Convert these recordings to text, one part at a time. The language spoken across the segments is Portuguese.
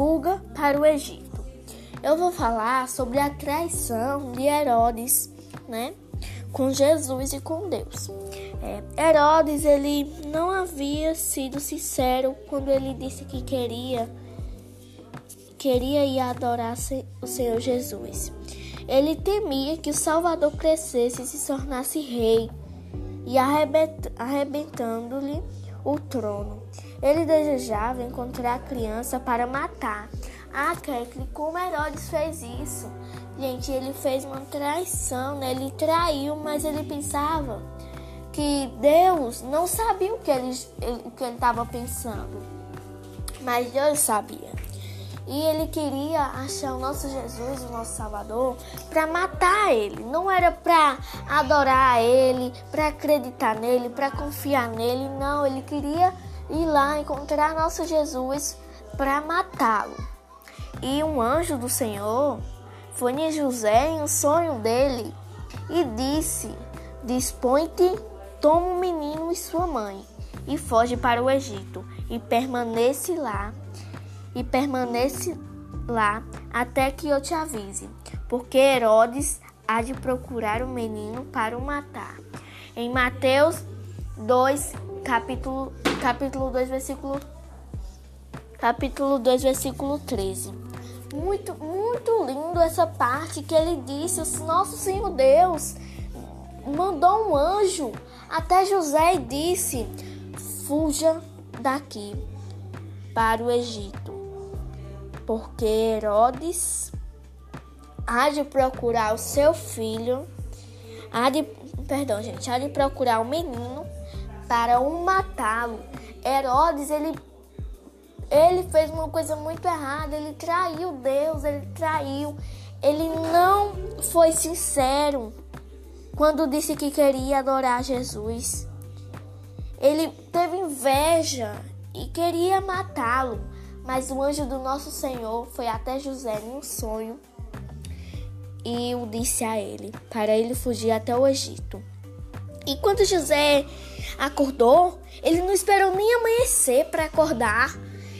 fuga para o Egito. Eu vou falar sobre a traição de Herodes, né, com Jesus e com Deus. É, Herodes ele não havia sido sincero quando ele disse que queria queria ir adorar o Senhor Jesus. Ele temia que o Salvador crescesse e se tornasse rei e arrebentando-lhe o trono. Ele desejava encontrar a criança para matar. Ah, Kekli, como Herodes fez isso? Gente, ele fez uma traição, né? Ele traiu, mas ele pensava que Deus não sabia o que ele estava pensando. Mas Deus sabia. E ele queria achar o nosso Jesus, o nosso Salvador, para matar ele. Não era para adorar ele, para acreditar nele, para confiar nele. Não, ele queria ir lá encontrar nosso Jesus para matá-lo. E um anjo do Senhor foi em José em um sonho dele e disse: Dispõe-te, toma o menino e sua mãe e foge para o Egito e permanece lá e permanece lá até que eu te avise, porque Herodes há de procurar o menino para o matar. Em Mateus 2, capítulo, capítulo 2, versículo capítulo 2, versículo 13. Muito, muito lindo essa parte que ele disse: o nosso Senhor Deus mandou um anjo até José e disse: Fuja daqui para o Egito porque Herodes há de procurar o seu filho, há de, perdão, gente, há de procurar o menino para o matá-lo. Herodes, ele ele fez uma coisa muito errada, ele traiu Deus, ele traiu. Ele não foi sincero quando disse que queria adorar Jesus. Ele teve inveja e queria matá-lo. Mas o anjo do nosso Senhor foi até José em um sonho e o disse a ele, para ele fugir até o Egito. E quando José acordou, ele não esperou nem amanhecer para acordar.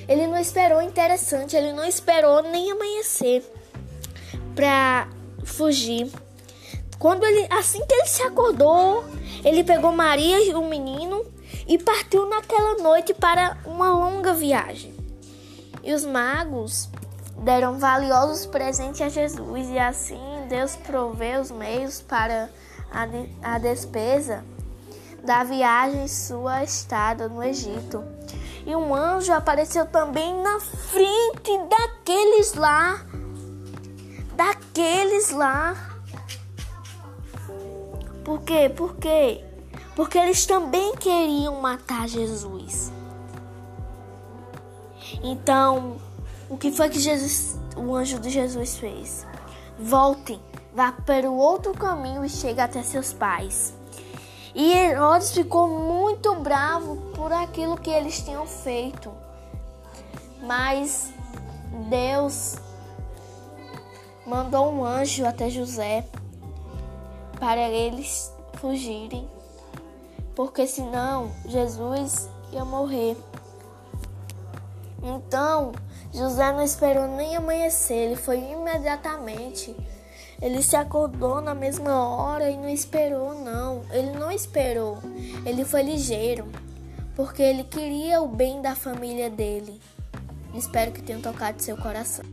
Ele não esperou interessante, ele não esperou nem amanhecer para fugir. Quando ele, assim que ele se acordou, ele pegou Maria e o menino e partiu naquela noite para uma longa viagem. E os magos deram valiosos presentes a Jesus, e assim Deus proveu os meios para a, de, a despesa da viagem sua estada no Egito. E um anjo apareceu também na frente daqueles lá. Daqueles lá. Por quê? Por quê? Porque eles também queriam matar Jesus. Então, o que foi que Jesus, o anjo de Jesus fez? Volte, vá para o outro caminho e chegue até seus pais. E Herodes ficou muito bravo por aquilo que eles tinham feito. Mas Deus mandou um anjo até José para eles fugirem, porque senão Jesus ia morrer. Então, José não esperou nem amanhecer, ele foi imediatamente. Ele se acordou na mesma hora e não esperou, não. Ele não esperou. Ele foi ligeiro, porque ele queria o bem da família dele. Espero que tenha tocado seu coração.